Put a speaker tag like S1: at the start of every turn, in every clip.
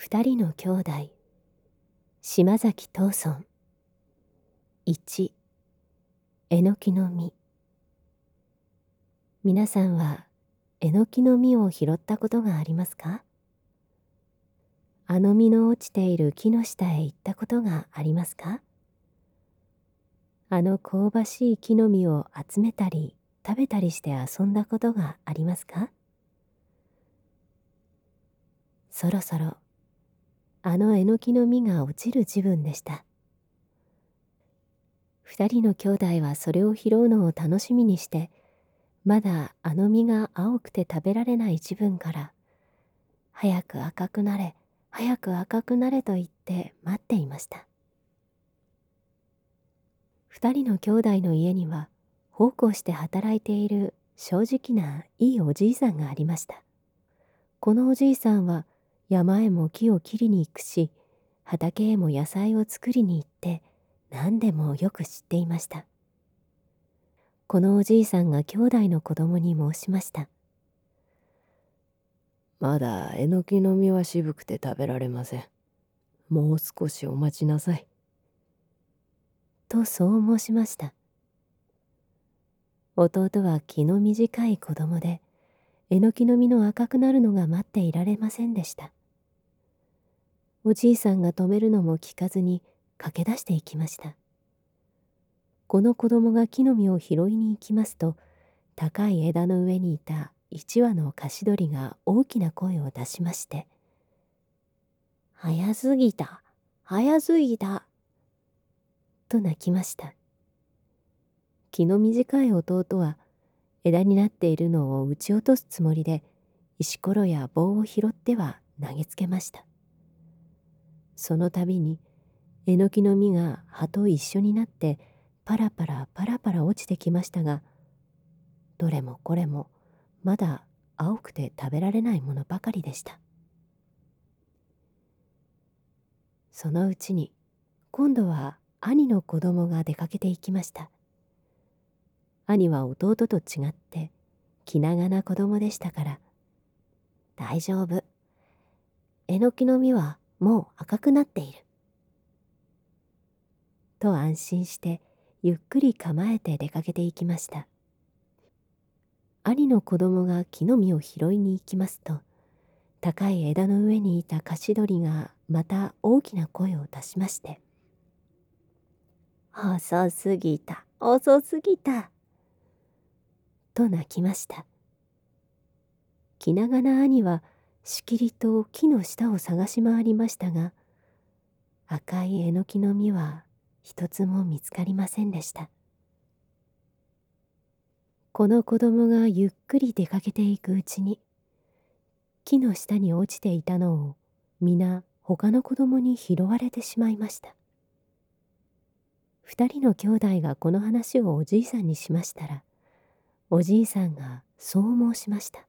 S1: 二人の兄弟。島崎藤村。一。えのきの実皆さんはえのきの実を拾ったことがありますか？あの実の落ちている木の下へ行ったことがありますか？あの香ばしい木の実を集めたり食べたりして遊んだことがありますか？そろそろあのえのきの実が落ちる自分でした。二人の兄弟はそれを拾うのを楽しみにしてまだあの実が青くて食べられない自分から早く赤くなれ早く赤くなれと言って待っていました。二人の兄弟の家には奉公して働いている正直ないいおじいさんがありました。このおじいさんは山へも木を切りに行くし畑へも野菜を作りに行って何でもよく知っていました。このおじいさんが兄弟の子供に申しました。
S2: まだえのきの実は渋くて食べられません。もう少しお待ちなさい。
S1: とそう申しました。弟は気の短い子供でえのきの実の赤くなるのが待っていられませんでしたおじいさんが止めるのも聞かずに駆け出していきました。この子供が木の実を拾いに行きますと高い枝の上にいた一羽の菓子鳥が大きな声を出しまして「早すぎた早すぎた」と泣きました。気の短い弟は枝になっているのを撃ち落とすつもりで石ころや棒を拾っては投げつけました。その度にえのきの実が葉と一緒になってパラパラパラパラ落ちてきましたがどれもこれもまだ青くて食べられないものばかりでした。そのうちに今度は兄の子供が出かけていきました。兄は弟と違って気長な子供でしたから大丈夫。えのきの実はもう赤くなっている。と安心してゆっくり構えて出かけていきました。兄の子供が木の実を拾いに行きますと高い枝の上にいた菓子鳥がまた大きな声を出しまして「遅すぎた遅すぎた」と泣きました気長な兄はしきりと木の下を探し回りましたが赤いえのきの実は一つも見つかりませんでした。この子供がゆっくり出かけていくうちに木の下に落ちていたのを皆他の子供に拾われてしまいました。二人の兄弟がこの話をおじいさんにしましたらおじいさんがそう申しました。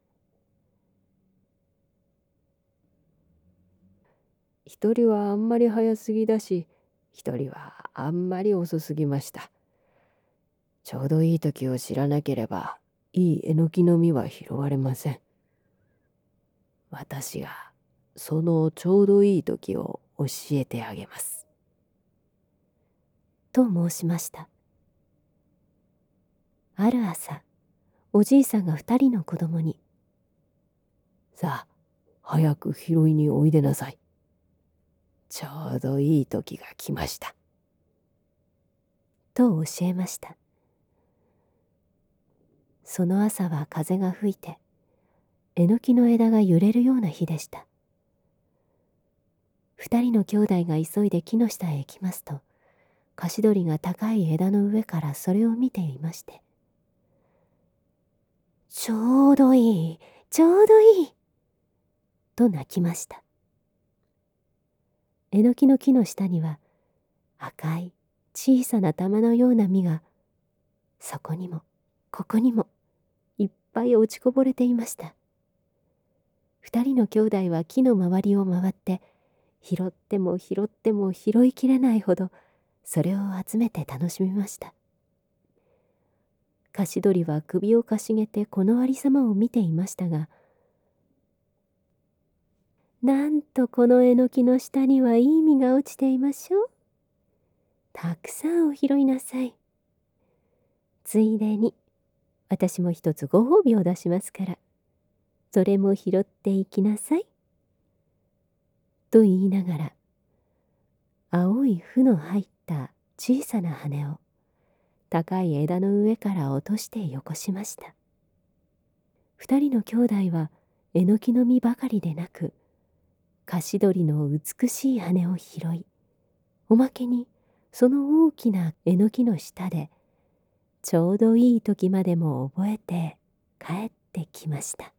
S2: 一人はあんまり早すぎだし一人はあんまり遅すぎました。ちょうどいい時を知らなければいいえのきの実は拾われません。私がそのちょうどいい時を教えてあげます。
S1: と申しました。ある朝おじいさんが二人の子供に「
S2: さあ早く拾いにおいでなさい」ちょうどいい時が来ました。
S1: と教えました。その朝は風が吹いて、えのきの枝が揺れるような日でした。二人の兄弟が急いで木の下へ行きますと、菓子鳥が高い枝の上からそれを見ていまして、ちょうどいい、ちょうどいい、と泣きました。えのきの木の下には赤い小さな玉のような実がそこにもここにもいっぱい落ちこぼれていました。二人の兄弟は木の周りを回って拾っても拾っても拾いきれないほどそれを集めて楽しみました。菓子鳥は首をかしげてこのありさまを見ていましたがなんとこのえのきの下にはいい実が落ちていましょう。たくさんお拾いなさい。ついでに私も一つご褒美を出しますから、それも拾っていきなさい。と言いながら、青い符の入った小さな羽を高い枝の上から落としてよこしました。二人の兄弟はえのきの実ばかりでなく、菓子鳥の美しい羽を拾い、おまけにその大きなえのきの下でちょうどいい時までも覚えて帰ってきました。